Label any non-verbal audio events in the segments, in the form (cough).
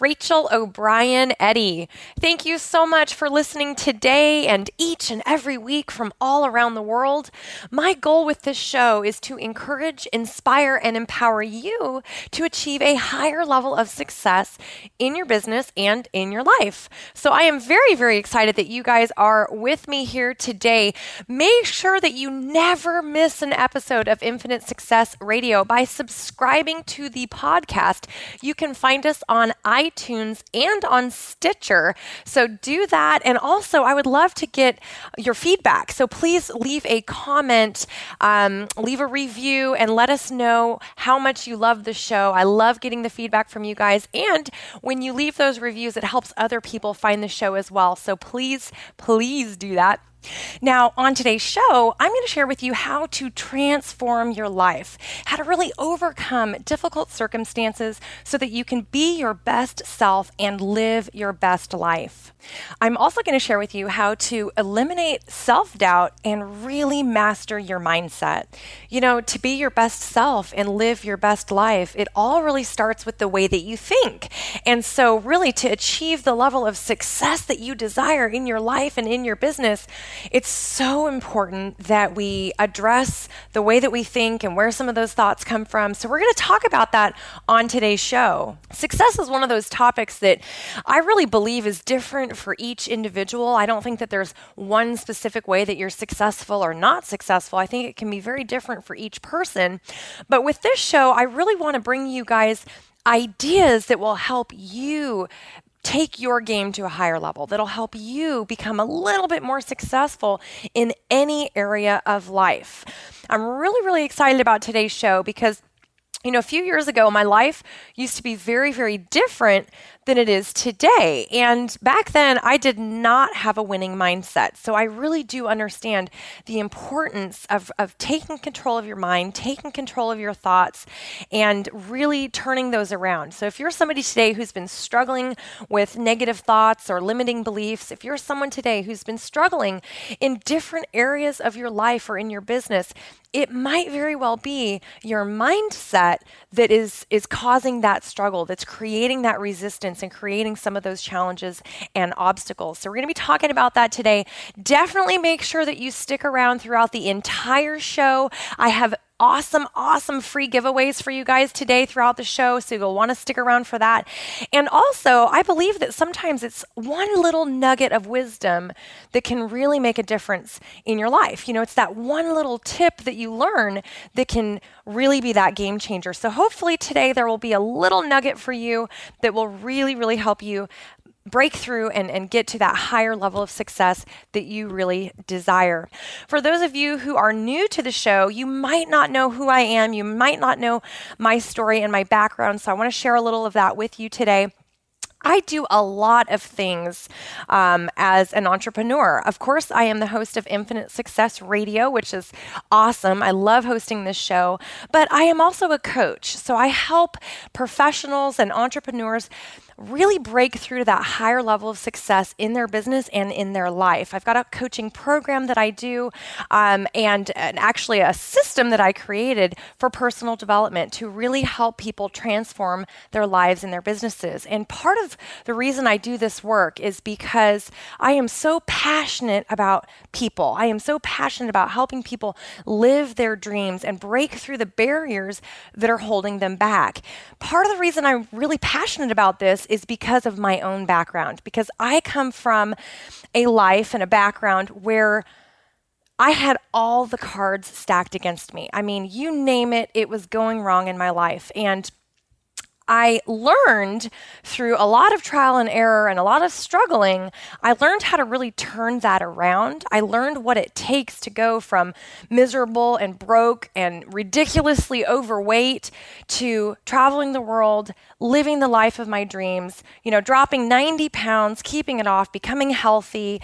Rachel O'Brien Eddy. Thank you so much for listening today and each and every week from all around the world. My goal with this show is to encourage, inspire, and empower you to achieve a higher level of success in your business and in your life. So I am very, very excited that you guys are with me here today. Make sure that you never miss an episode of Infinite Success Radio by subscribing to the podcast, you can find us on iTunes and on Stitcher. So do that. And also, I would love to get your feedback. So please leave a comment, um, leave a review, and let us know how much you love the show. I love getting the feedback from you guys. And when you leave those reviews, it helps other people find the show as well. So please, please do that. Now, on today's show, I'm going to share with you how to transform your life, how to really overcome difficult circumstances so that you can be your best self and live your best life. I'm also going to share with you how to eliminate self doubt and really master your mindset. You know, to be your best self and live your best life, it all really starts with the way that you think. And so, really, to achieve the level of success that you desire in your life and in your business, it's so important that we address the way that we think and where some of those thoughts come from. So, we're going to talk about that on today's show. Success is one of those topics that I really believe is different for each individual. I don't think that there's one specific way that you're successful or not successful. I think it can be very different for each person. But with this show, I really want to bring you guys ideas that will help you take your game to a higher level, that'll help you become a little bit more successful in any area of life. I'm really, really excited about today's show because you know, a few years ago, my life used to be very, very different than it is today. And back then, I did not have a winning mindset. So I really do understand the importance of, of taking control of your mind, taking control of your thoughts, and really turning those around. So if you're somebody today who's been struggling with negative thoughts or limiting beliefs, if you're someone today who's been struggling in different areas of your life or in your business, it might very well be your mindset that is is causing that struggle that's creating that resistance and creating some of those challenges and obstacles. So we're going to be talking about that today. Definitely make sure that you stick around throughout the entire show. I have awesome, awesome free giveaways for you guys today throughout the show. So you'll want to stick around for that. And also, I believe that sometimes it's one little nugget of wisdom that can really make a difference in your life. You know, it's that one little tip that you learn that can really be that game changer. So hopefully today there will be a little nugget for you that will really, really help you break through and, and get to that higher level of success that you really desire. For those of you who are new to the show, you might not know who I am, you might not know my story and my background, so I want to share a little of that with you today. I do a lot of things um, as an entrepreneur. Of course, I am the host of Infinite Success Radio, which is awesome. I love hosting this show, but I am also a coach. So I help professionals and entrepreneurs really break through to that higher level of success in their business and in their life. I've got a coaching program that I do um, and, and actually a system that I created for personal development to really help people transform their lives and their businesses. And part of the reason I do this work is because I am so passionate about people. I am so passionate about helping people live their dreams and break through the barriers that are holding them back. Part of the reason I'm really passionate about this is because of my own background, because I come from a life and a background where I had all the cards stacked against me. I mean, you name it, it was going wrong in my life. And I learned through a lot of trial and error and a lot of struggling, I learned how to really turn that around. I learned what it takes to go from miserable and broke and ridiculously overweight to traveling the world, living the life of my dreams, you know, dropping 90 pounds, keeping it off, becoming healthy.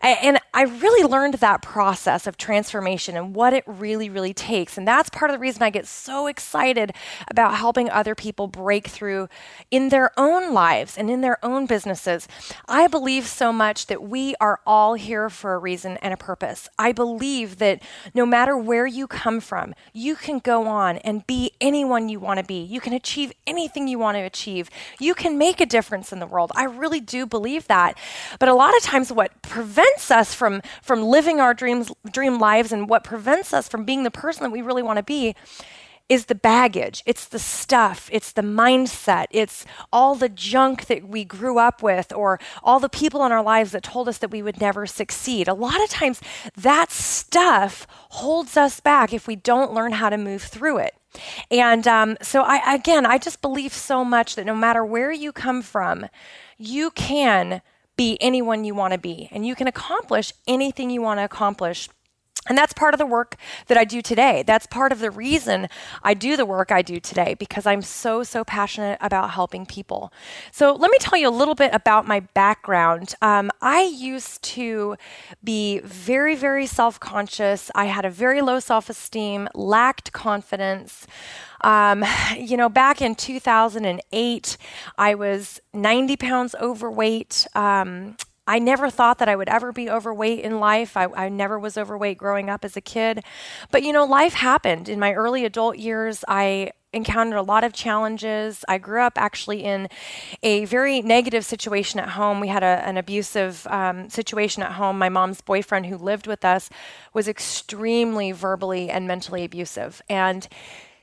And I really learned that process of transformation and what it really, really takes. And that's part of the reason I get so excited about helping other people break through in their own lives and in their own businesses. I believe so much that we are all here for a reason and a purpose. I believe that no matter where you come from, you can go on and be anyone you want to be. You can achieve anything you want to achieve. You can make a difference in the world. I really do believe that. But a lot of times what prevents us from from living our dreams dream lives and what prevents us from being the person that we really want to be is the baggage. It's the stuff. It's the mindset. It's all the junk that we grew up with or all the people in our lives that told us that we would never succeed. A lot of times that stuff holds us back if we don't learn how to move through it. And um, so, I, again, I just believe so much that no matter where you come from, you can be anyone you want to be and you can accomplish anything you want to accomplish and that's part of the work that I do today. That's part of the reason I do the work I do today because I'm so, so passionate about helping people. So, let me tell you a little bit about my background. Um, I used to be very, very self conscious. I had a very low self esteem, lacked confidence. Um, you know, back in 2008, I was 90 pounds overweight. Um, I never thought that I would ever be overweight in life. I, I, never was overweight growing up as a kid. But, you know, life happened. In my early adult years, I encountered a lot of challenges. I grew up actually in a very negative situation at home. We had a, an abusive um, situation at home. My mom's boyfriend, who lived with us, was extremely verbally and mentally abusive. And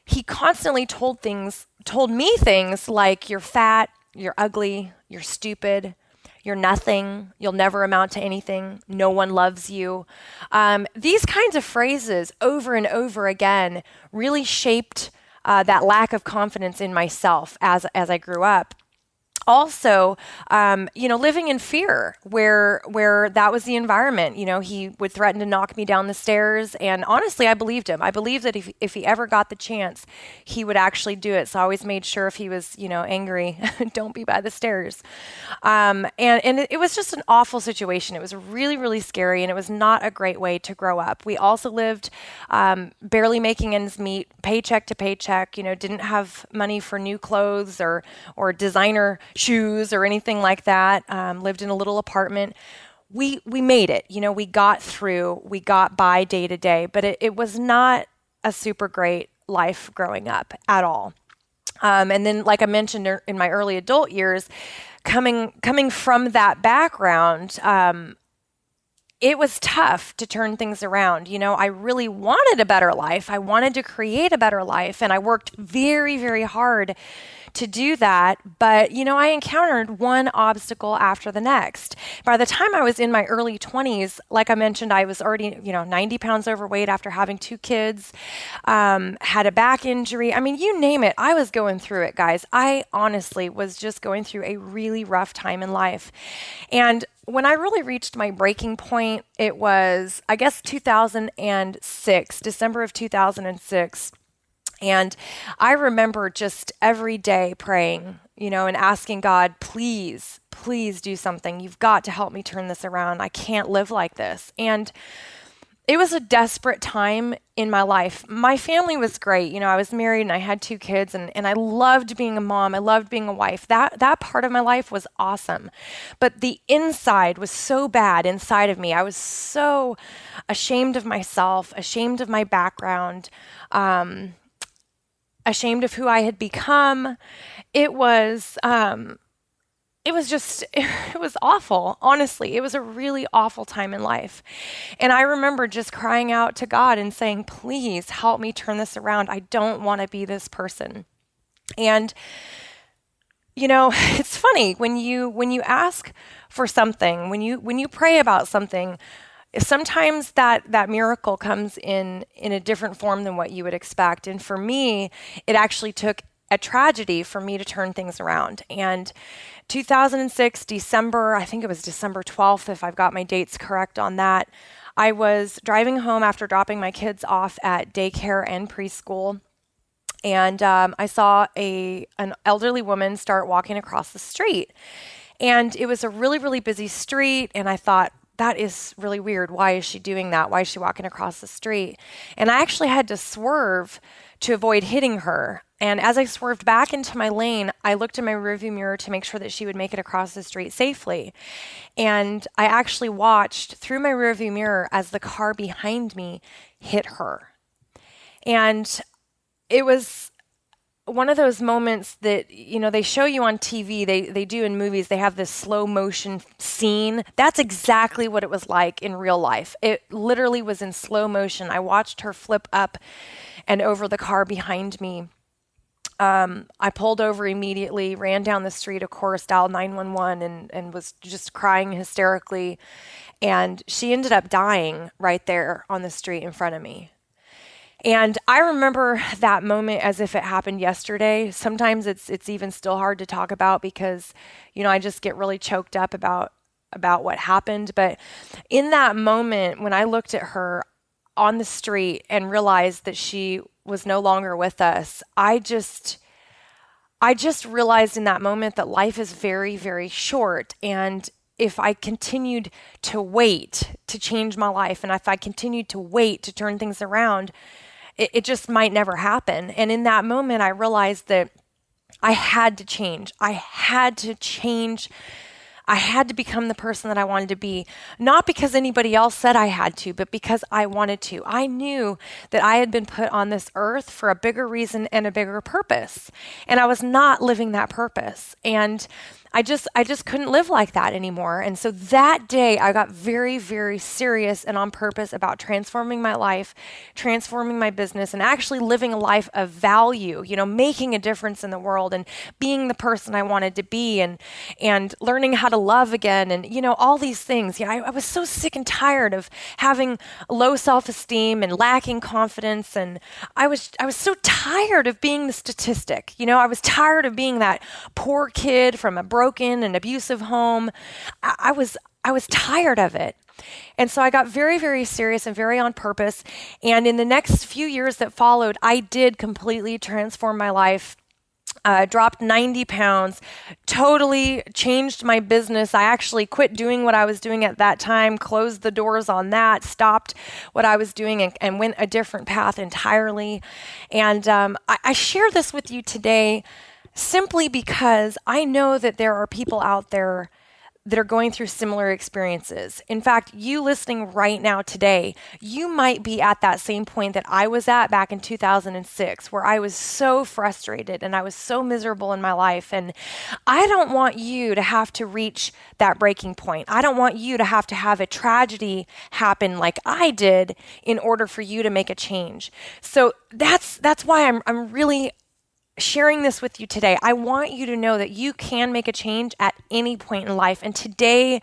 he constantly told things, told me things like, you're fat, you're ugly, you're stupid, you're nothing, you'll never amount to anything, no one loves you. Um, these kinds of phrases over and over again really shaped uh, that lack of confidence in myself as, as I grew up also, um, you know, living in fear where where that was the environment. You know, he would threaten to knock me down the stairs, and honestly, I believed him. I believed that if if he ever got the chance, he would actually do it. So I always made sure if he was, you know, angry, (laughs) don't be by the stairs. Um, and and it, was just an awful situation. It was really really scary, and it was not a great way to grow up. We also lived um, barely making ends meet, paycheck to paycheck. You know, didn't have money for new clothes or or designer shoes or anything like that. Um, lived in a little apartment. We we made it. You know, we got through. We got by day to day, but it, it was not a super great life growing up at all. Um, and then, like I mentioned er, in my early adult years, coming coming from that background, um, it was tough to turn things around. You know, I really wanted a better life. I wanted to create a better life, and I worked very, very hard to do that. But, you know, I encountered one obstacle after the next. By the time I was in my early 20s, like I mentioned, I was already, you know, 90 pounds overweight after having two kids, um, had a back injury. I mean, you name it, I was going through it, guys. I honestly was just going through a really rough time in life. And when I really reached my breaking point, it was, I guess, 2006, December of 2006. And I remember just every day praying, you know, and asking God, please, please do something. You've got to help me turn this around. I can't live like this. And it was a desperate time in my life. My family was great. You know, I was married and I had two kids and, and I loved being a mom. I loved being a wife. That that part of my life was awesome. But the inside was so bad inside of me. I was so ashamed of myself, ashamed of my background. Um, ashamed of who I had become. It was um, it was just (laughs) it was awful honestly. It was a really awful time in life. And i remember just crying out to god and saying please help me turn this around. I don't want to be this person. And you know (laughs) it's funny when you when you ask for something when you when you pray about something sometimes that that miracle comes in in a different form than what you would expect. And for me it actually took a tragedy for me to turn things around. And 2006 december i think it was december 12th if i've got my dates correct on that i was driving home after dropping my kids off at daycare and preschool. And um, i saw a an elderly woman start walking across the street. And it was a really really busy street and i thought that is really weird. Why is she doing that? Why is she walking across the street? And I actually had to swerve to avoid hitting her. And as I swerved back into my lane, I looked in my rearview mirror to make sure that she would make it across the street safely. And I actually watched through my rearview mirror as the car behind me hit her. And it was one of those moments that you know they show you on TV they they do in movies they have this slow motion scene that's exactly what it was like in real life it literally was in slow motion i watched her flip up and over the car behind me um, I pulled over immediately, ran down the street, of course, dialed 911 and, and was just crying hysterically. And she ended up dying right there on the street in front of me. And I remember that moment as if it happened yesterday. Sometimes it's it's even still hard to talk about because, you know, I just get really choked up about about what happened. But in that moment when I looked at her on the street and realized that she was no longer with us, I just I just realized in that moment that life is very, very short. And if I continued to wait to change my life, and if I continued to wait to turn things around, it, it just might never happen. And in that moment, I realized that I had to change. I had to change I had to become the person that I wanted to be, not because anybody else said I had to, but because I wanted to. I knew that I had been put on this earth for a bigger reason and a bigger purpose. And I was not living that purpose. And I just I just couldn't live like that anymore. And so that day I got very very serious and on purpose about transforming my life, transforming my business and actually living a life of value, you know, making a difference in the world and being the person I wanted to be and and learning how to love again and you know all these things. Yeah, I, I was so sick and tired of having low self-esteem and lacking confidence and I was I was so tired of being the statistic. You know, I was tired of being that poor kid from a broken and abusive home. I, I was I was tired of it. And so I got very, very serious and very on purpose. And in the next few years that followed, I did completely transform my life. Uh, dropped 90 pounds, totally changed my business. I actually quit doing what I was doing at that time, closed the doors on that, stopped what I was doing, and, and went a different path entirely. And um, I, I share this with you today simply because I know that there are people out there that are going through similar experiences. In fact, you listening right now today, you might be at that same point that I was at back in 2006, where I was so frustrated and I was so miserable in my life. And I don't want you to have to reach that breaking point. I don't want you to have to have a tragedy happen like I did in order for you to make a change. So that's that's why I'm I'm really sharing this with you today. I want you to know that you can make a change at any point in life. And today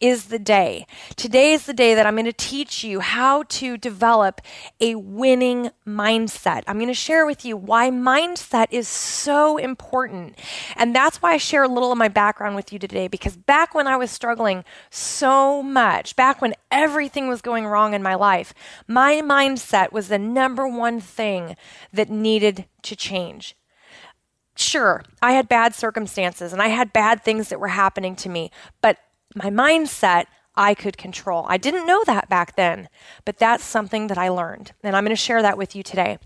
is the day. Today is the day that I'm going to teach you how to develop a winning mindset. I'm going to share with you why mindset is so important. And that's why I share a little of my background with you today because back when I was struggling so much, back when everything was going wrong in my life, my mindset was the number one thing that needed to change sure, I had bad circumstances and I had bad things that were happening to me, but my mindset I could control. I didn't know that back then, but that's something that I learned. And I'm going to share that with you today.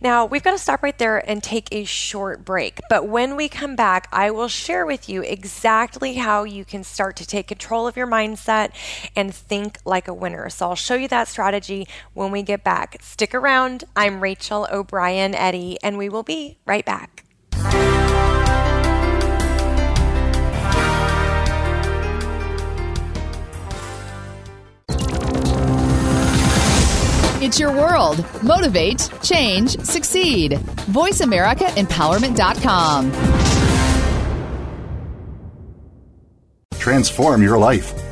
Now, we've got to stop right there and take a short break. But when we come back, I will share with you exactly how you can start to take control of your mindset and think like a winner. So I'll show you that strategy when we get back. Stick around. I'm Rachel O'Brien Eddy, and we will be right back. It's your world. Motivate, change, succeed. VoiceAmericaEmpowerment.com. Transform your life,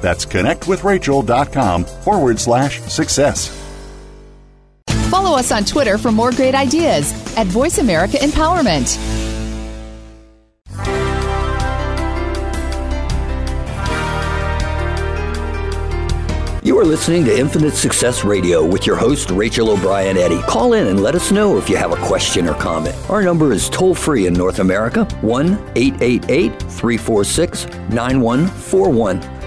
That's connectwithrachel.com forward slash success. Follow us on Twitter for more great ideas at Voice America Empowerment. You are listening to Infinite Success Radio with your host, Rachel O'Brien Eddy. Call in and let us know if you have a question or comment. Our number is toll free in North America 1 888 346 9141.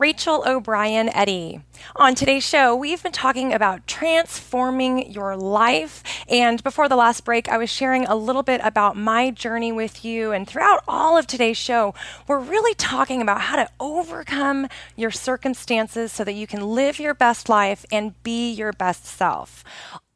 Rachel O'Brien Eddy. On today's show, we've been talking about transforming your life. And before the last break, I was sharing a little bit about my journey with you. And throughout all of today's show, we're really talking about how to overcome your circumstances so that you can live your best life and be your best self.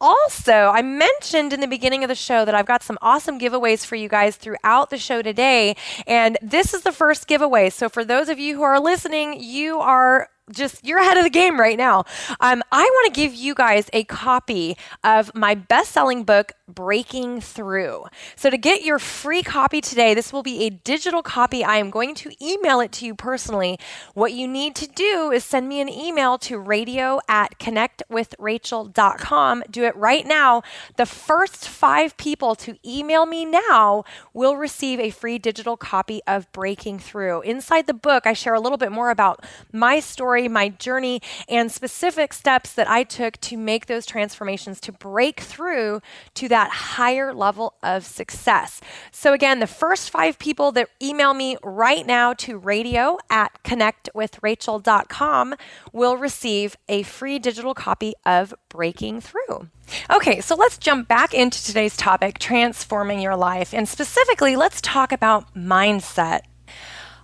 Also, I mentioned in the beginning of the show that I've got some awesome giveaways for you guys throughout the show today. And this is the first giveaway. So, for those of you who are listening, you are just you're ahead of the game right now. Um, I want to give you guys a copy of my best-selling book, Breaking Through. So to get your free copy today, this will be a digital copy. I am going to email it to you personally. What you need to do is send me an email to radio at connectwithrachel.com. Do it right now. The first five people to email me now will receive a free digital copy of Breaking Through. Inside the book, I share a little bit more about my story my journey, and specific steps that I took to make those transformations to break through to that higher level of success. So, again, the first five people that email me right now to radio at connectwithrachel.com will receive a free digital copy of Breaking Through. Okay, so let's jump back into today's topic transforming your life. And specifically, let's talk about mindset.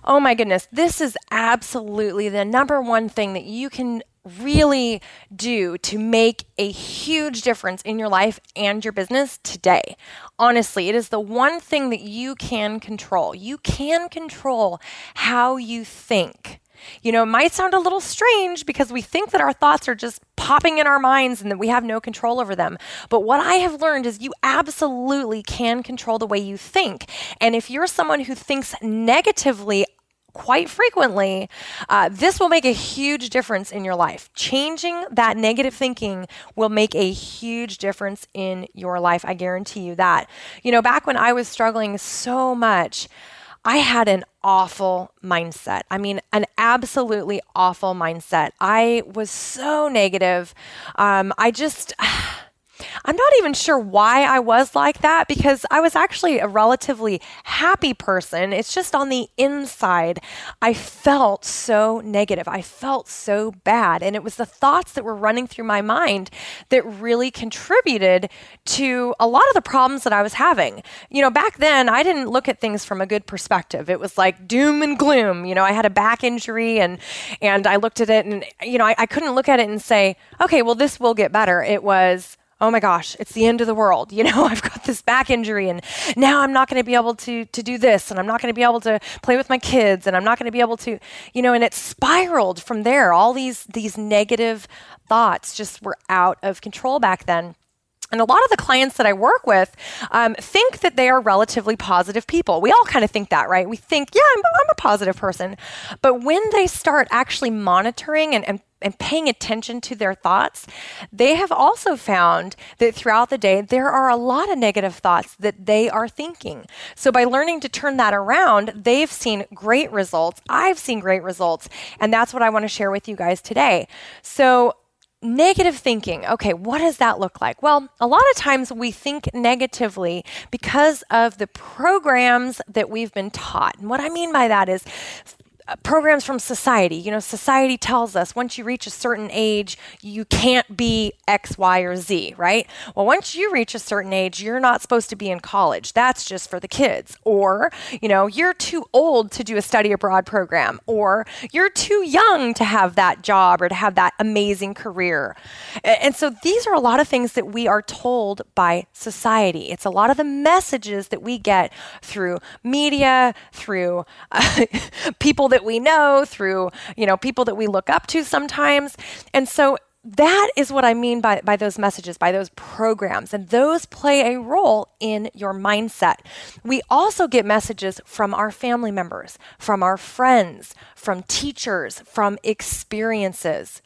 Oh my goodness, this is absolutely the number one thing that you can really do to make a huge difference in your life and your business today. Honestly, it is the one thing that you can control. You can control how you think. You know, it might sound a little strange because we think that our thoughts are just popping in our minds and that we have no control over them. But what I have learned is you absolutely can control the way you think. And if you're someone who thinks negatively, quite frequently, uh, this will make a huge difference in your life. Changing that negative thinking will make a huge difference in your life. I guarantee you that. You know, back when I was struggling so much, I had an awful mindset. I mean, an absolutely awful mindset. I was so negative. Um, I just. (sighs) I'm not even sure why I was like that because I was actually a relatively happy person. It's just on the inside, I felt so negative. I felt so bad. And it was the thoughts that were running through my mind that really contributed to a lot of the problems that I was having. You know, back then, I didn't look at things from a good perspective. It was like doom and gloom. You know, I had a back injury and, and I looked at it and, you know, I, I couldn't look at it and say, okay, well, this will get better. It was, oh my gosh, it's the end of the world. (laughs) You know, I've got this back injury and now I'm not going to be able to to do this and I'm not going to be able to play with my kids and I'm not going to be able to, you know, and it spiraled from there. All these these negative thoughts just were out of control back then. And a lot of the clients that I work with um, think that they are relatively positive people. We all kind of think that, right? We think, yeah, I'm, I'm a positive person. But when they start actually monitoring and, and and paying attention to their thoughts, they have also found that throughout the day, there are a lot of negative thoughts that they are thinking. So, by learning to turn that around, they've seen great results. I've seen great results. And that's what I want to share with you guys today. So, Negative thinking. Okay, what does that look like? Well, a lot of times we think negatively because of the programs that we've been taught. And what I mean by that is programs from society. You know, society tells us once you reach a certain age, you can't be X, Y, or Z, right? Well, once you reach a certain age, you're not supposed to be in college. That's just for the kids. Or, you know, you're too old to do a study abroad program. Or you're too young to have that job or to have that amazing career. And so these are a lot of things that we are told by society. It's a lot of the messages that we get through media, through uh, (laughs) people that we know, through, you know, people that we look up to sometimes. And so that is what I mean by, by those messages, by those programs, and those play a role in your mindset. We also get messages from our family members, from our friends, from teachers, from experiences.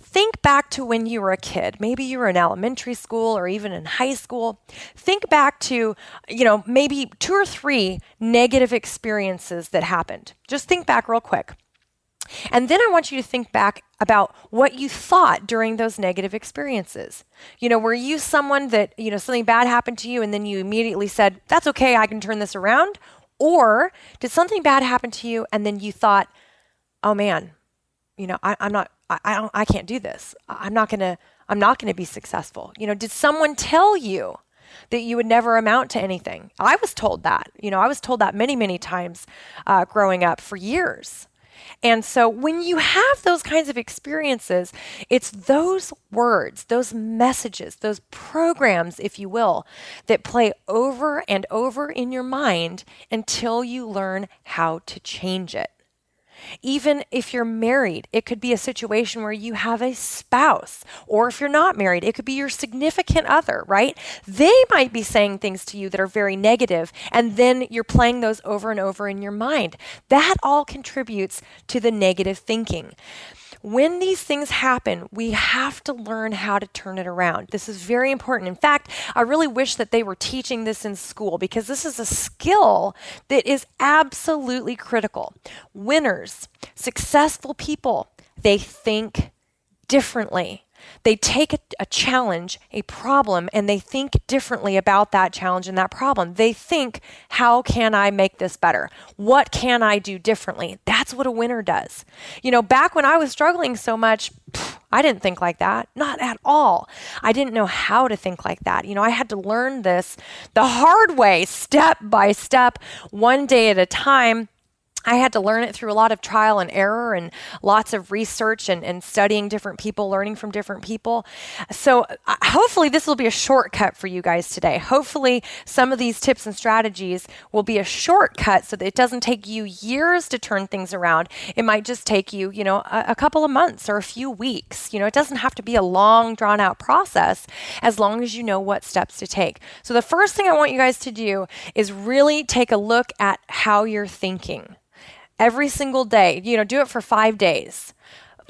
Think back to when you were a kid. Maybe you were in elementary school or even in high school. Think back to, you know, maybe two or three negative experiences that happened. Just think back real quick. And then I want you to think back about what you thought during those negative experiences. You know, were you someone that, you know, something bad happened to you and then you immediately said, that's okay, I can turn this around? Or did something bad happen to you and then you thought, oh man, you know, I, am not, I, I, don't, I can't do this. I'm not going to, I'm not going to be successful. You know, did someone tell you that you would never amount to anything? I was told that. You know, I was told that many, many times uh, growing up for years. And so when you have those kinds of experiences, it's those words, those messages, those programs, if you will, that play over and over in your mind until you learn how to change it. Even if you're married, it could be a situation where you have a spouse, or if you're not married, it could be your significant other, right? They might be saying things to you that are very negative, and then you're playing those over and over in your mind. That all contributes to the negative thinking when these things happen, we have to learn how to turn it around. This is very important. In fact, I really wish that they were teaching this in school because this is a skill that is absolutely critical. Winners, successful people, they think differently. They take a, a, challenge, a problem, and they think differently about that challenge and that problem. They think, how can I make this better? What can I do differently? That's what a winner does. You know, back when I was struggling so much, I didn't think like that. Not at all. I didn't know how to think like that. You know, I had to learn this the hard way, step by step, one day at a time. I had to learn it through a lot of trial and error and lots of research and, and studying different people, learning from different people. So, uh, hopefully, this will be a shortcut for you guys today. Hopefully, some of these tips and strategies will be a shortcut so that it doesn't take you years to turn things around. It might just take you, you know, a, a couple of months or a few weeks. You know, it doesn't have to be a long, drawn out process as long as you know what steps to take. So, the first thing I want you guys to do is really take a look at how you're thinking every single day. You know, do it for five days.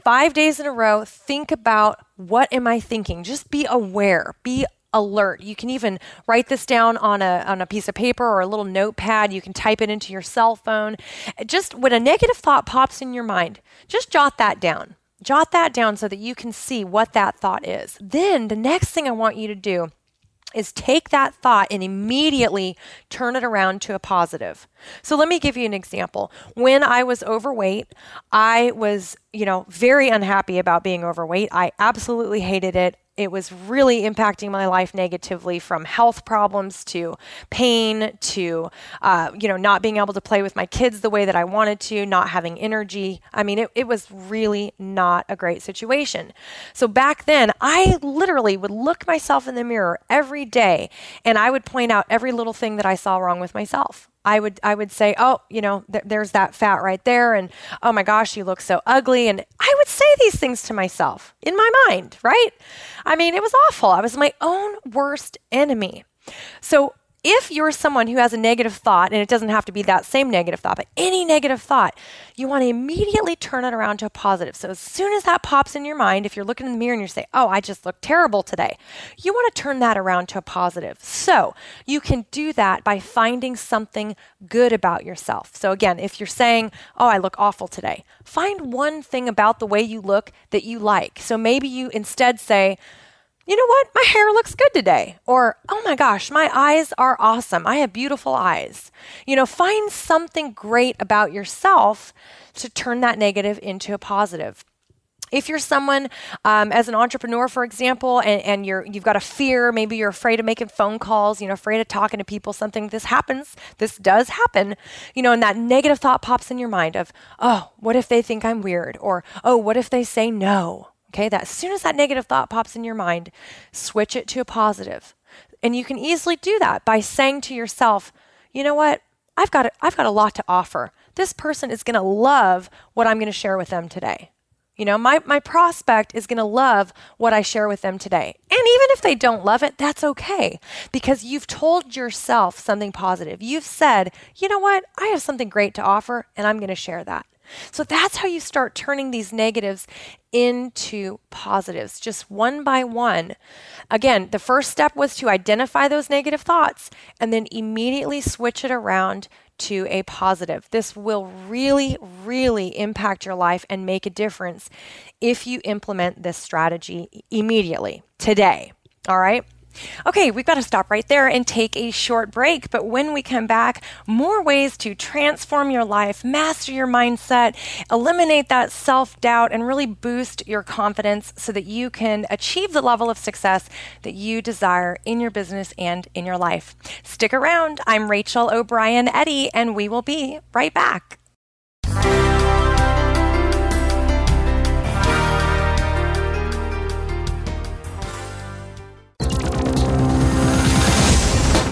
Five days in a row, think about what am I thinking? Just be aware, be alert. You can even write this down on a, on a piece of paper or a little notepad. You can type it into your cell phone. Just when a negative thought pops in your mind, just jot that down. Jot that down so that you can see what that thought is. Then the next thing I want you to do is take that thought and immediately turn it around to a positive. So let me give you an example. When I was overweight, I was, you know, very unhappy about being overweight. I absolutely hated it. It was really impacting my life negatively from health problems to pain to, uh, you know, not being able to play with my kids the way that I wanted to, not having energy. I mean, it, it was really not a great situation. So back then, I literally would look myself in the mirror every day and I would point out every little thing that I saw wrong with myself. I would I would say, oh, you know, th- there's that fat right there, and oh my gosh, you look so ugly, and I would say these things to myself in my mind, right? I mean, it was awful. I was my own worst enemy. So if you're someone who has a negative thought, and it doesn't have to be that same negative thought, but any negative thought, you want to immediately turn it around to a positive. So as soon as that pops in your mind, if you're looking in the mirror and you say, Oh, I just look terrible today, you want to turn that around to a positive. So you can do that by finding something good about yourself. So again, if you're saying, Oh, I look awful today, find one thing about the way you look that you like. So maybe you instead say, you know what? My hair looks good today. Or, oh my gosh, my eyes are awesome. I have beautiful eyes. You know, find something great about yourself to turn that negative into a positive. If you're someone um, as an entrepreneur, for example, and, and you're you've got a fear, maybe you're afraid of making phone calls, you know, afraid of talking to people, something this happens, this does happen, you know, and that negative thought pops in your mind of, oh, what if they think I'm weird? Or, oh, what if they say no? Okay, that as soon as that negative thought pops in your mind, switch it to a positive. And you can easily do that by saying to yourself, you know what? I've got a, I've got a lot to offer. This person is going to love what I'm going to share with them today. You know, my, my prospect is going to love what I share with them today. And even if they don't love it, that's okay because you've told yourself something positive. You've said, you know what, I have something great to offer and I'm going to share that. So that's how you start turning these negatives into positives, just one by one. Again, the first step was to identify those negative thoughts and then immediately switch it around to a positive. This will really, really impact your life and make a difference if you implement this strategy immediately, today. All right? Okay, we've got to stop right there and take a short break. But when we come back, more ways to transform your life, master your mindset, eliminate that self doubt, and really boost your confidence so that you can achieve the level of success that you desire in your business and in your life. Stick around. I'm Rachel O'Brien Eddy, and we will be right back.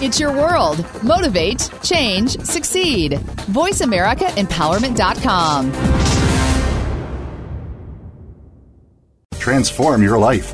It's your world. Motivate, change, succeed. VoiceAmericaEmpowerment.com. Transform your life,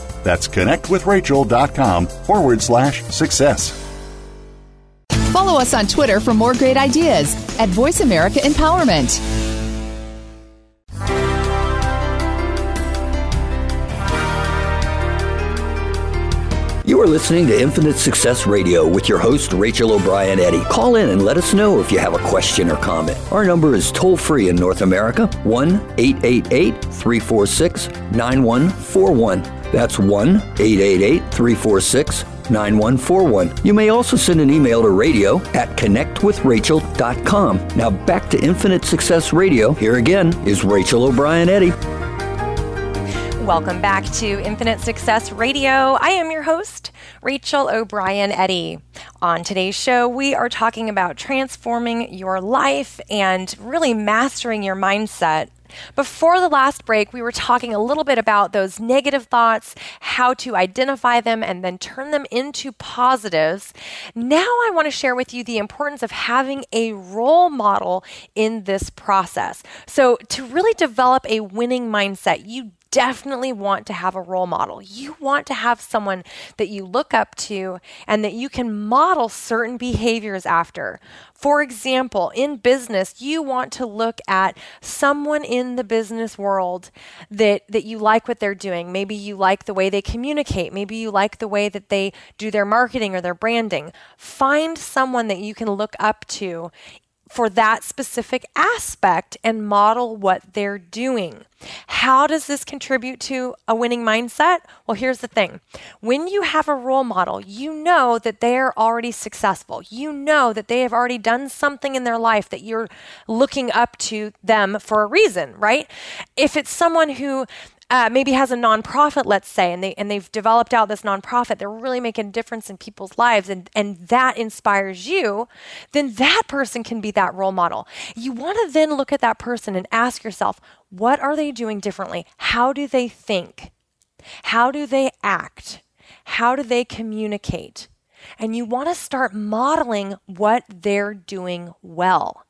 That's connectwithrachel.com forward slash success. Follow us on Twitter for more great ideas at Voice America Empowerment. You are listening to Infinite Success Radio with your host, Rachel O'Brien Eddy. Call in and let us know if you have a question or comment. Our number is toll free in North America 1 888 346 9141. That's 1 888 346 9141. You may also send an email to radio at connectwithrachel.com. Now back to Infinite Success Radio. Here again is Rachel O'Brien Eddy. Welcome back to Infinite Success Radio. I am your host, Rachel O'Brien Eddy. On today's show, we are talking about transforming your life and really mastering your mindset. Before the last break, we were talking a little bit about those negative thoughts, how to identify them, and then turn them into positives. Now, I want to share with you the importance of having a role model in this process. So, to really develop a winning mindset, you definitely want to have a role model. You want to have someone that you look up to and that you can model certain behaviors after. For example, in business, you want to look at someone in the business world that, that you like what they're doing. Maybe you like the way they communicate. Maybe you like the way that they do their marketing or their branding. Find someone that you can look up to for that specific aspect and model what they're doing. How does this contribute to a winning mindset? Well, here's the thing when you have a role model, you know that they are already successful. You know that they have already done something in their life that you're looking up to them for a reason, right? If it's someone who uh, maybe has a nonprofit, let's say, and they and they've developed out this nonprofit. They're really making a difference in people's lives, and and that inspires you. Then that person can be that role model. You want to then look at that person and ask yourself, what are they doing differently? How do they think? How do they act? How do they communicate? And you want to start modeling what they're doing well.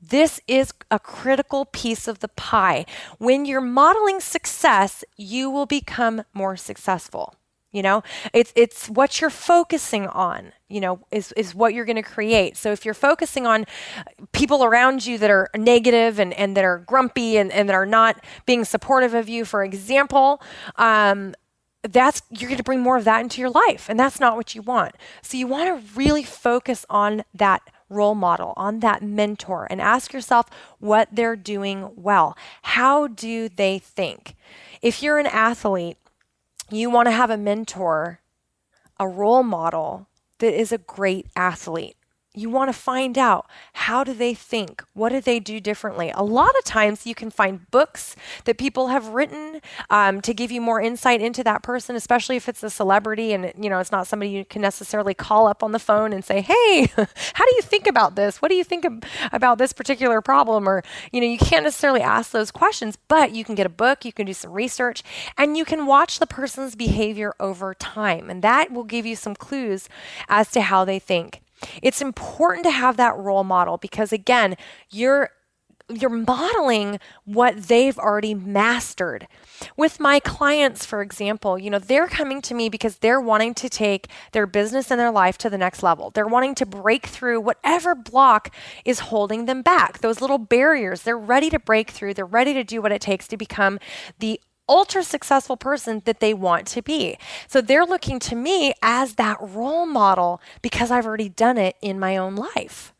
This is a critical piece of the pie. When you're modeling success, you will become more successful. You know, it's it's what you're focusing on, you know, is, is what you're going to create. So if you're focusing on people around you that are negative and, and that are grumpy and, and that are not being supportive of you, for example, um, that's you're going to bring more of that into your life and that's not what you want so you want to really focus on that role model, on that mentor, and ask yourself what they're doing well. How do they think? If you're an athlete, you want to have a mentor, a role model that is a great athlete. You want to find out how do they think? What do they do differently? A lot of times you can find books that people have written um, to give you more insight into that person, especially if it's a celebrity and you know it's not somebody you can necessarily call up on the phone and say, "Hey, (laughs) how do you think about this? What do you think ab- about this particular problem?" Or you know you can't necessarily ask those questions, but you can get a book, you can do some research, and you can watch the person's behavior over time, and that will give you some clues as to how they think. It's important to have that role model because again, you're you're modeling what they've already mastered. With my clients, for example, you know, they're coming to me because they're wanting to take their business and their life to the next level. They're wanting to break through whatever block is holding them back, those little barriers. They're ready to break through, they're ready to do what it takes to become the ultra successful person that they want to be. So they're looking to me as that role model because I've already done it in my own life.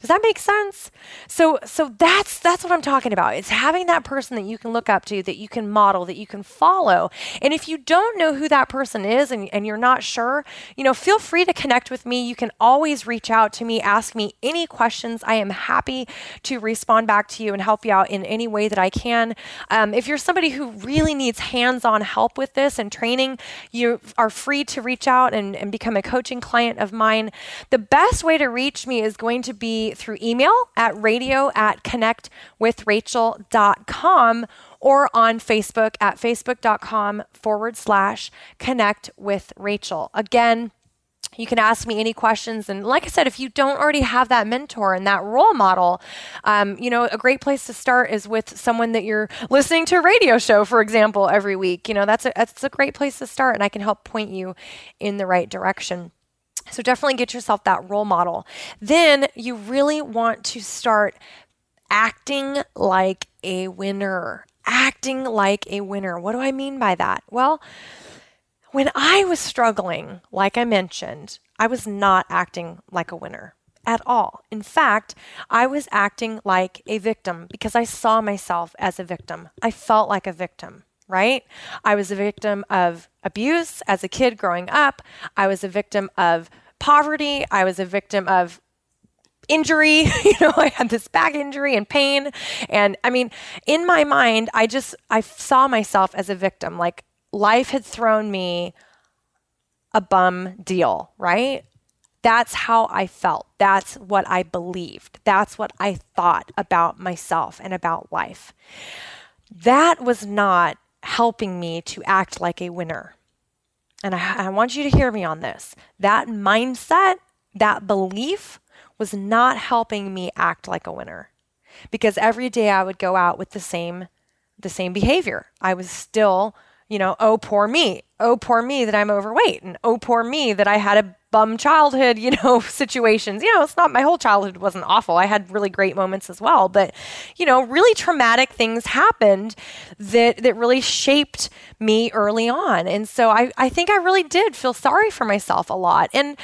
Does that make sense? So so that's that's what I'm talking about. It's having that person that you can look up to, that you can model, that you can follow. And if you don't know who that person is and, and you're not sure, you know, feel free to connect with me. You can always reach out to me, ask me any questions. I am happy to respond back to you and help you out in any way that I can. Um, if you're somebody who really needs hands-on help with this and training, you are free to reach out and, and become a coaching client of mine. The best way to reach me is going to be through email at radio at connectwithrachel.com or on Facebook at facebook.com forward slash connect with Rachel. Again, you can ask me any questions. And like I said, if you don't already have that mentor and that role model, um, you know, a great place to start is with someone that you're listening to a radio show, for example, every week. You know, that's a, that's a great place to start, and I can help point you in the right direction. So definitely get yourself that role model. Then you really want to start acting like a winner. Acting like a winner. What do I mean by that? Well, when I was struggling, like I mentioned, I was not acting like a winner at all. In fact, I was acting like a victim because I saw myself as a victim. I felt like a victim right? I was a victim of abuse as a kid growing up. I was a victim of poverty. I was a victim of injury. (laughs) you know, I had this back injury and pain. And I mean, in my mind, I just, I saw myself as a victim. Like life had thrown me a bum deal, right? That's how I felt. That's what I believed. That's what I thought about myself and about life. That was not helping me to act like a winner. And I, I want you to hear me on this. That mindset, that belief was not helping me act like a winner because every day I would go out with the same the same behavior. I was still, you know, oh poor me. Oh poor me that I'm overweight and oh poor me that I had a bum childhood, you know, (laughs) situations. You know, it's not my whole childhood wasn't awful. I had really great moments as well, but you know, really traumatic things happened that that really shaped me early on. And so I I think I really did feel sorry for myself a lot. And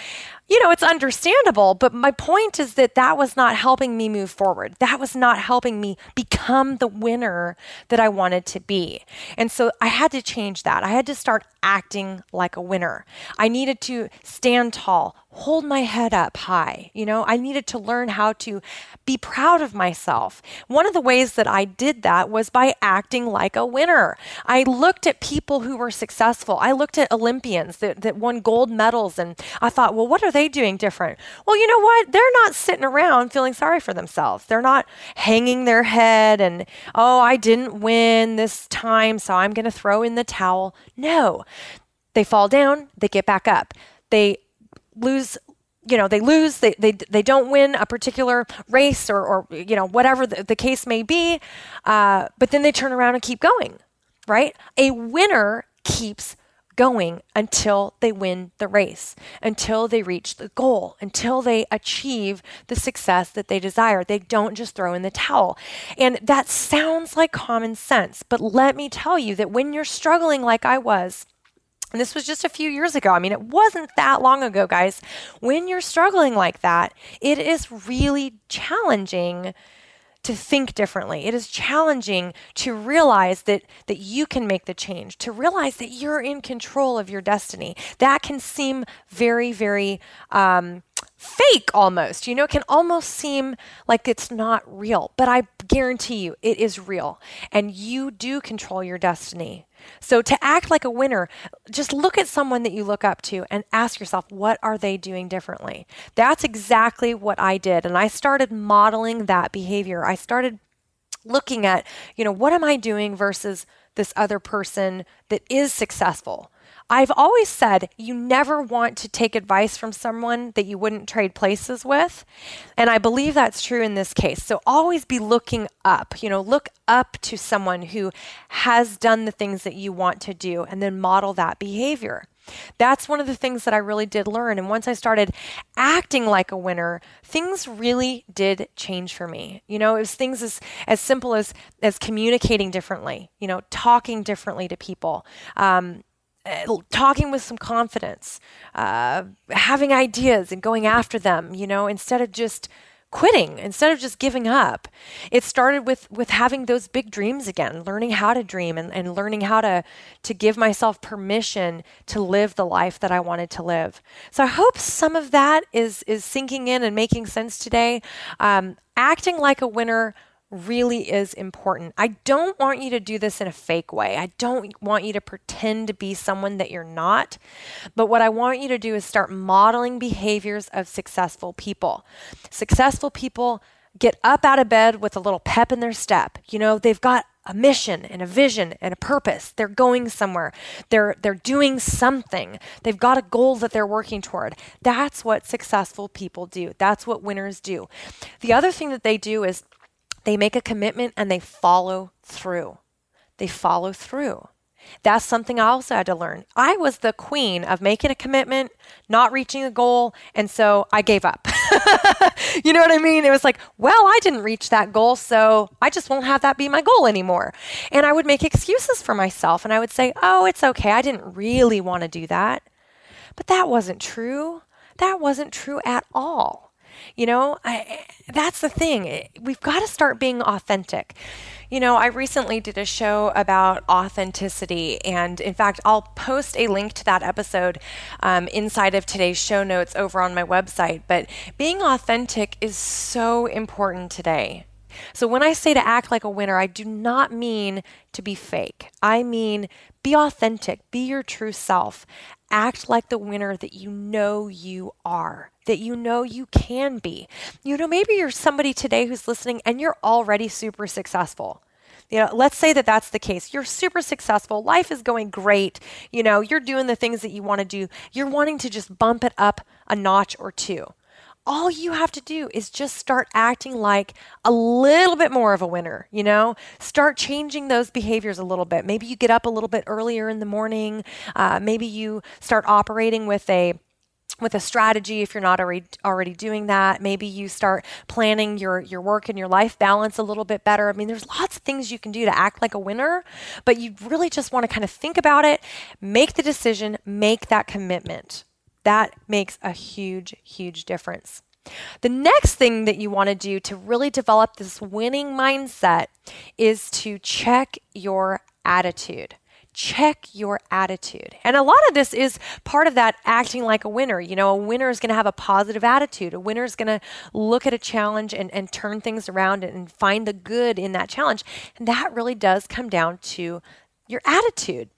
you know, it's understandable, but my point is that that was not helping me move forward. That was not helping me become the winner that I wanted to be. And so I had to change that. I had to start acting like a winner. I needed to stand tall, hold my head up high. You know, I needed to learn how to be proud of myself. One of the ways that I did that was by acting like a winner. I looked at people who were successful. I looked at Olympians that, that won gold medals and I thought, well, what are they doing different? Well, you know what? They're not sitting around feeling sorry for themselves. They're not hanging their head and, oh, I didn't win this time, so I'm going to throw in the towel. No. They fall down, they get back up. They lose you know they lose they, they they don't win a particular race or or you know whatever the, the case may be uh, but then they turn around and keep going right? A winner keeps going until they win the race until they reach the goal until they achieve the success that they desire. They don't just throw in the towel. And that sounds like common sense but let me tell you that when you're struggling like i was and this was just a few years ago. I mean, it wasn't that long ago, guys. When you're struggling like that, it is really challenging to think differently. It is challenging to realize that that you can make the change, to realize that you're in control of your destiny. That can seem very, very um, fake almost. You know, it can almost seem like it's not real, but I guarantee you it is real. And you do control your destiny. So to act like a winner, just look at someone that you look up to and ask yourself, what are they doing differently? That's exactly what I did. And I started modeling that behavior. I started looking at, you know, what am I doing versus this other person that is successful? I've always said you never want to take advice from someone that you wouldn't trade places with. And I believe that's true in this case. So always be looking up, you know, look up to someone who has done the things that you want to do and then model that behavior. That's one of the things that I really did learn. And once I started acting like a winner, things really did change for me. You know, it was things as, as simple as, as communicating differently, you know, talking differently to people, um, uh, talking with some confidence, uh, having ideas and going after them, you know, instead of just quitting, instead of just giving up. It started with with having those big dreams again, learning how to dream and, and learning how to to give myself permission to live the life that I wanted to live. So I hope some of that is is sinking in and making sense today. Um, acting like a winner really is important. I don't want you to do this in a fake way. I don't want you to pretend to be someone that you're not. But what I want you to do is start modeling behaviors of successful people. Successful people get up out of bed with a little pep in their step. You know, they've got a mission and a vision and a purpose. They're going somewhere. They're they're doing something. They've got a goal that they're working toward. That's what successful people do. That's what winners do. The other thing that they do is they make a commitment and they follow through. They follow through. That's something I also had to learn. I was the queen of making a commitment, not reaching a goal, and so I gave up. (laughs) you know what I mean? It was like, well, I didn't reach that goal, so I just won't have that be my goal anymore. And I would make excuses for myself and I would say, oh, it's okay. I didn't really want to do that. But that wasn't true. That wasn't true at all. You know, I, that's the thing. We've got to start being authentic. You know, I recently did a show about authenticity, and in fact, I'll post a link to that episode um, inside of today's show notes over on my website. But being authentic is so important today. So, when I say to act like a winner, I do not mean to be fake. I mean, be authentic, be your true self, act like the winner that you know you are that you know you can be. You know, maybe you're somebody today who's listening and you're already super successful. You know, let's say that that's the case. You're super successful. Life is going great. You know, you're doing the things that you want to do. You're wanting to just bump it up a notch or two. All you have to do is just start acting like a little bit more of a winner, you know? Start changing those behaviors a little bit. Maybe you get up a little bit earlier in the morning. Uh, maybe you start operating with a with a strategy if you're not already already doing that maybe you start planning your your work and your life balance a little bit better i mean there's lots of things you can do to act like a winner but you really just want to kind of think about it make the decision make that commitment that makes a huge huge difference the next thing that you want to do to really develop this winning mindset is to check your attitude check your attitude. And a lot of this is part of that acting like a winner. You know, a winner is going to have a positive attitude. A winner is going to look at a challenge and, and turn things around and find the good in that challenge. And that really does come down to your attitude.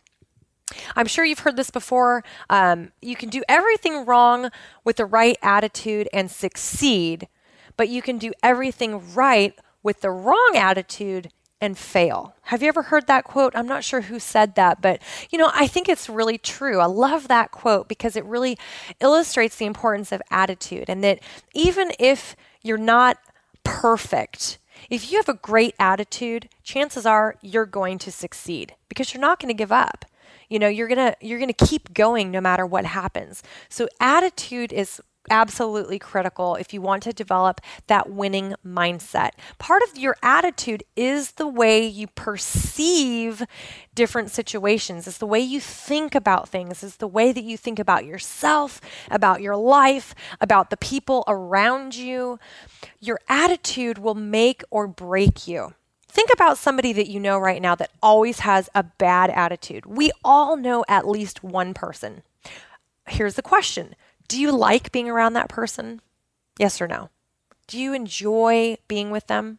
I'm sure you've heard this before. Um, you can do everything wrong with the right attitude and succeed, but you can do everything right with the wrong attitude and fail. Have you ever heard that quote? I'm not sure who said that, but you know, I think it's really true. I love that quote because it really illustrates the importance of attitude and that even if you're not perfect, if you have a great attitude, chances are you're going to succeed because you're not going to give up. You know, you're going to you're going to keep going no matter what happens. So attitude is absolutely critical if you want to develop that winning mindset. Part of your attitude is the way you perceive different situations, it's the way you think about things, it's the way that you think about yourself, about your life, about the people around you. Your attitude will make or break you. Think about somebody that you know right now that always has a bad attitude. We all know at least one person. Here's the question do you like being around that person? Yes or no? Do you enjoy being with them?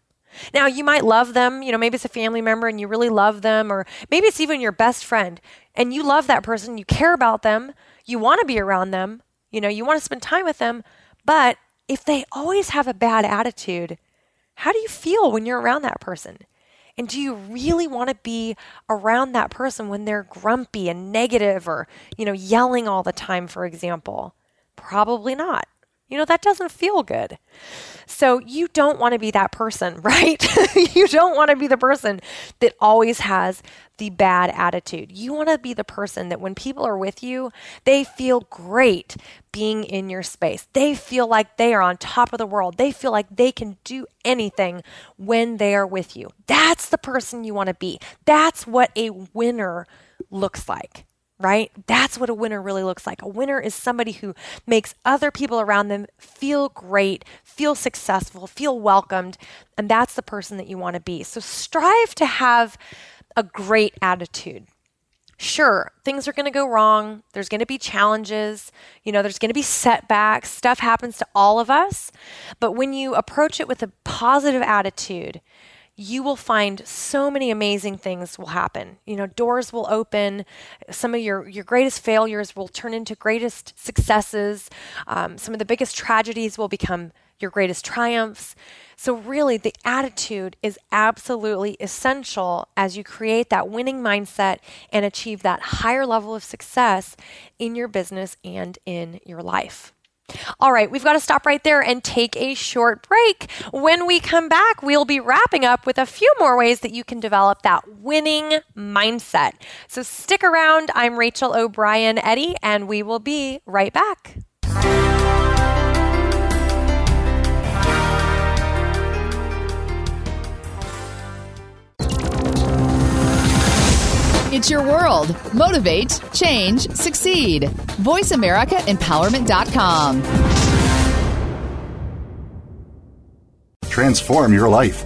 Now, you might love them, you know, maybe it's a family member and you really love them, or maybe it's even your best friend and you love that person, you care about them, you want to be around them, you know, you want to spend time with them, but if they always have a bad attitude, how do you feel when you're around that person? And do you really want to be around that person when they're grumpy and negative or, you know, yelling all the time, for example? Probably not. You know, that doesn't feel good. So you don't want to be that person, (laughs) right? you don't want to be the person that always has the bad attitude. You want to be the person that when people are with you, they feel great being in your space. They feel like they are on top of the world. They feel like they can do anything when they are with you. That's the person you want to be. That's what a winner looks like right? That's what a winner really looks like. A winner is somebody who makes other people around them feel great, feel successful, feel welcomed, and that's the person that you want to be. So strive to have a great attitude. Sure, things are going to go wrong. There's going to be challenges. You know, there's going to be setbacks. Stuff happens to all of us. But when you approach it with a positive attitude, you will find so many amazing things will happen. You know, doors will open. Some of your, your greatest failures will turn into greatest successes. Um, some of the biggest tragedies will become your greatest triumphs. So, really, the attitude is absolutely essential as you create that winning mindset and achieve that higher level of success in your business and in your life. All right, we've got to stop right there and take a short break. When we come back, we'll be wrapping up with a few more ways that you can develop that winning mindset. So stick around. I'm Rachel O'Brien Eddy, and we will be right back. It's your world. Motivate, change, succeed. VoiceAmericaEmpowerment.com. Transform your life,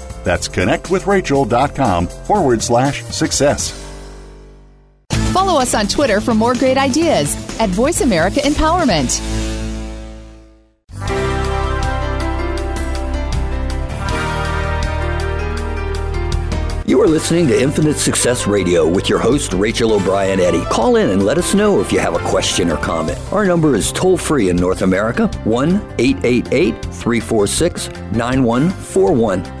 That's connectwithrachel.com forward slash success. Follow us on Twitter for more great ideas at Voice America Empowerment. You are listening to Infinite Success Radio with your host, Rachel O'Brien Eddy. Call in and let us know if you have a question or comment. Our number is toll free in North America 1 888 346 9141.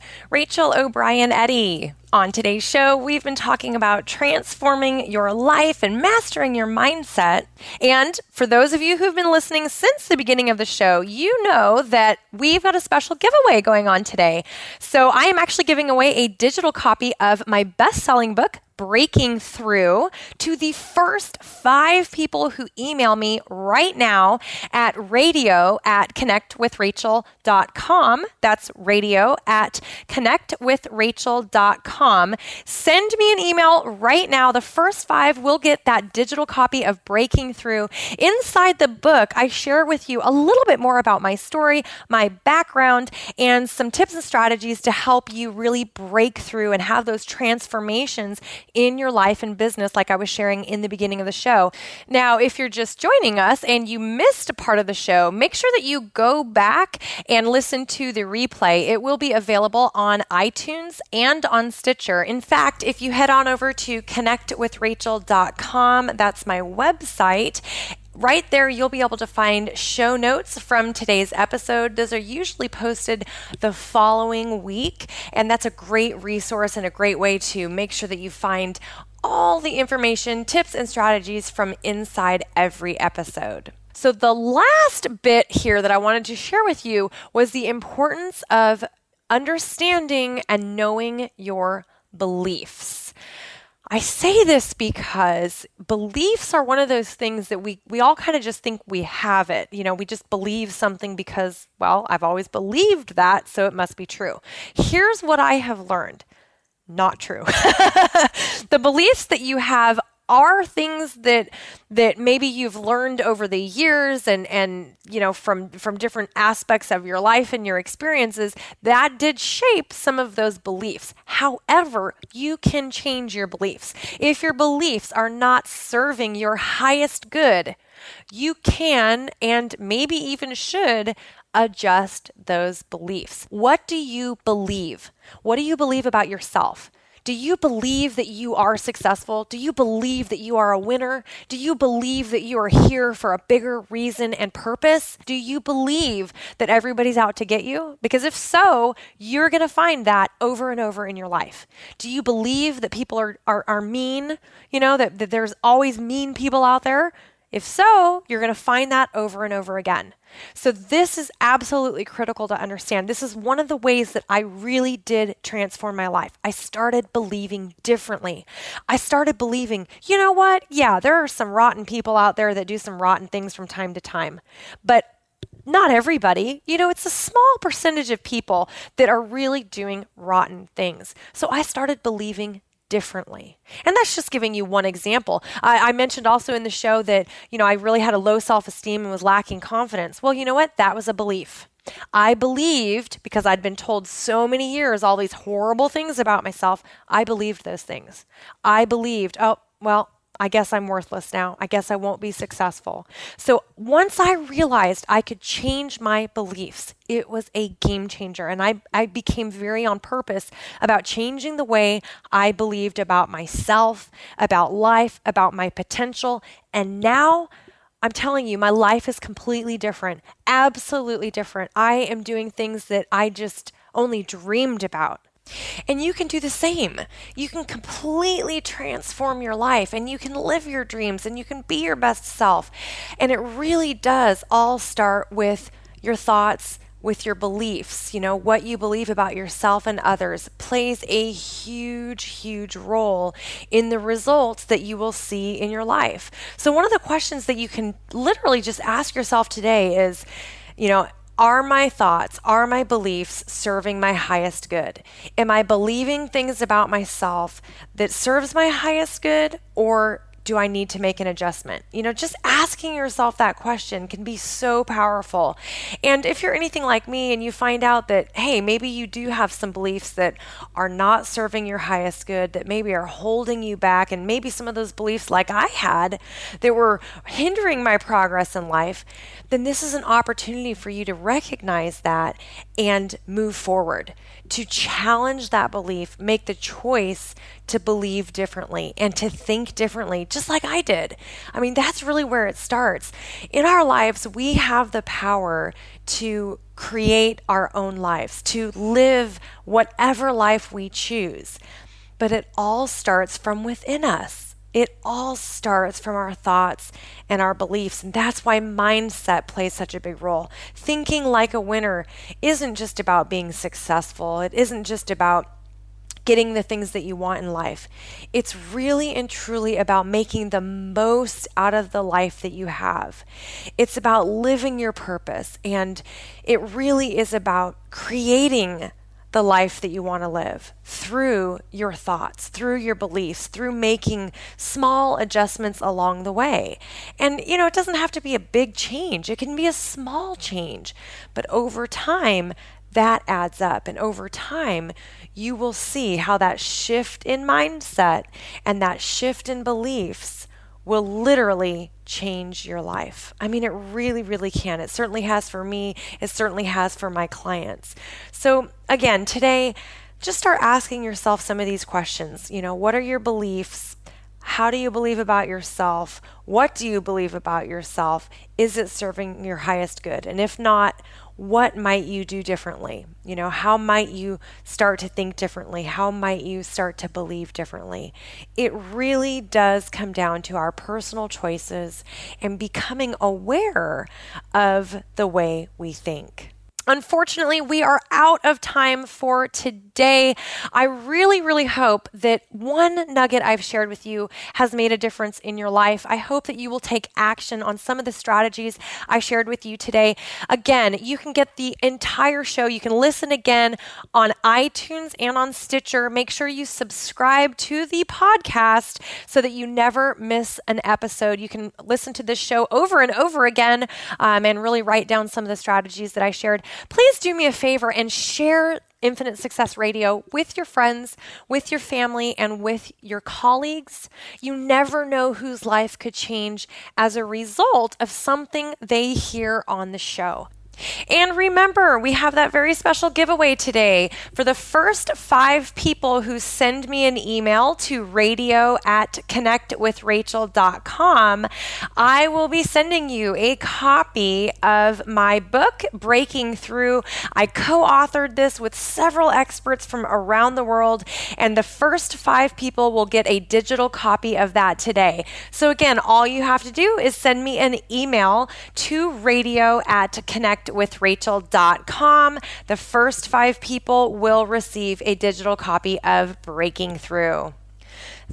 Rachel O'Brien Eddy. On today's show, we've been talking about transforming your life and mastering your mindset. And for those of you who've been listening since the beginning of the show, you know that we've got a special giveaway going on today. So I am actually giving away a digital copy of my best selling book, breaking through to the first five people who email me right now at radio at connectwithrachel.com. That's radio at connectwithrachel.com. Send me an email right now. The first five will get that digital copy of Breaking Through. Inside the book, I share with you a little bit more about my story, my background, and some tips and strategies to help you really break through and have those transformations in your life and business, like I was sharing in the beginning of the show. Now, if you're just joining us and you missed a part of the show, make sure that you go back and listen to the replay. It will be available on iTunes and on Stitcher. In fact, if you head on over to connectwithrachel.com, that's my website, Right there, you'll be able to find show notes from today's episode. Those are usually posted the following week, and that's a great resource and a great way to make sure that you find all the information, tips, and strategies from inside every episode. So, the last bit here that I wanted to share with you was the importance of understanding and knowing your beliefs. I say this because beliefs are one of those things that we, we all kind of just think we have it. You know, we just believe something because, well, I've always believed that, so it must be true. Here's what I have learned not true. (laughs) the beliefs that you have are things that that maybe you've learned over the years and and you know from from different aspects of your life and your experiences that did shape some of those beliefs however you can change your beliefs if your beliefs are not serving your highest good you can and maybe even should adjust those beliefs. What do you believe? What do you believe about yourself? Do you believe that you are successful? Do you believe that you are a winner? Do you believe that you are here for a bigger reason and purpose? Do you believe that everybody's out to get you? Because if so, you're going to find that over and over in your life. Do you believe that people are, are, are mean? You know, that, that there's always mean people out there? If so, you're going to find that over and over again. So, this is absolutely critical to understand. This is one of the ways that I really did transform my life. I started believing differently. I started believing, you know what? Yeah, there are some rotten people out there that do some rotten things from time to time. But not everybody. You know, it's a small percentage of people that are really doing rotten things. So I started believing differently. And that's just giving you one example. I, I, mentioned also in the show that, you know, I really had a low self esteem and was lacking confidence. Well, you know what? That was a belief. I believed, because I'd been told so many years all these horrible things about myself, I believed those things. I believed, oh, well, I guess I'm worthless now. I guess I won't be successful. So once I realized I could change my beliefs, it was a game changer. And I, I became very on purpose about changing the way I believed about myself, about life, about my potential. And now I'm telling you, my life is completely different, absolutely different. I am doing things that I just only dreamed about. And you can do the same. You can completely transform your life and you can live your dreams and you can be your best self. And it really does all start with your thoughts, with your beliefs. You know, what you believe about yourself and others plays a huge, huge role in the results that you will see in your life. So, one of the questions that you can literally just ask yourself today is, you know, are my thoughts, are my beliefs serving my highest good? Am I believing things about myself that serves my highest good or do I need to make an adjustment? You know, just asking yourself that question can be so powerful. And if you're anything like me and you find out that, hey, maybe you do have some beliefs that are not serving your highest good, that maybe are holding you back, and maybe some of those beliefs, like I had, that were hindering my progress in life, then this is an opportunity for you to recognize that and move forward to challenge that belief, make the choice to believe differently and to think differently, just like I did. I mean, that's really where it starts. In our lives, we have the power to create our own lives, to live whatever life we choose. But it all starts from within us. It all starts from our thoughts and our beliefs. And that's why mindset plays such a big role. Thinking like a winner isn't just about being successful, it isn't just about getting the things that you want in life. It's really and truly about making the most out of the life that you have. It's about living your purpose. And it really is about creating the life that you want to live through your thoughts, through your beliefs, through making small adjustments along the way. And, you know, it doesn't have to be a big change, it can be a small change. But over time, that adds up. And over time, you will see how that shift in mindset and that shift in beliefs will literally change your life. I mean, it really, really can. It certainly has for me, it certainly has for my clients. So, again, today, just start asking yourself some of these questions. You know, what are your beliefs? How do you believe about yourself? What do you believe about yourself? Is it serving your highest good? And if not, what might you do differently? You know, how might you start to think differently? How might you start to believe differently? It really does come down to our personal choices and becoming aware of the way we think. Unfortunately, we are out of time for today. I really, really hope that one nugget I've shared with you has made a difference in your life. I hope that you will take action on some of the strategies I shared with you today. Again, you can get the entire show. You can listen again on iTunes and on Stitcher. Make sure you subscribe to the podcast so that you never miss an episode. You can listen to this show over and over again um, and really write down some of the strategies that I shared please do me a favor and share Infinite Success Radio with your friends, with your family, and with your colleagues. You never know whose life could change as a result of something they hear on the show. And remember, we have that very special giveaway today. For the first five people who send me an email to radio at connectwithrachel.com, I will be sending you a copy of my book, Breaking Through. I co authored this with several experts from around the world, and the first five people will get a digital copy of that today. So, again, all you have to do is send me an email to radio at connect connectwithrachel.com. The first five people will receive a digital copy of Breaking Through.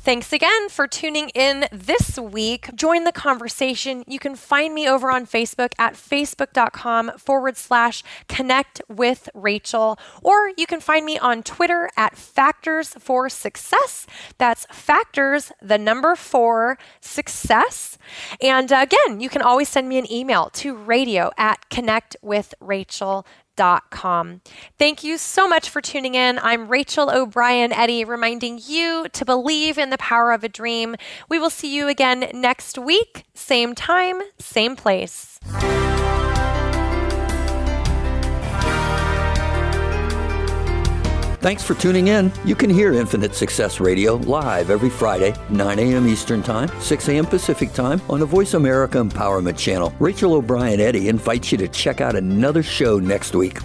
Thanks again for tuning in this week. Join the conversation. You can find me over on Facebook at facebook.com forward slash connect with Rachel, or you can find me on Twitter at Factors for Success. That's Factors, the number four, success. And uh, again, you can always send me an email to radio at connectwithrachel.com com. Thank you so much for tuning in. I'm Rachel O'Brien Eddy, reminding you to believe in the power of a dream. We will see you again next week, same time, same place. Thanks for tuning in. You can hear Infinite Success Radio live every Friday, 9 a.m. Eastern Time, 6 a.m. Pacific Time on the Voice America Empowerment Channel. Rachel O'Brien Eddy invites you to check out another show next week.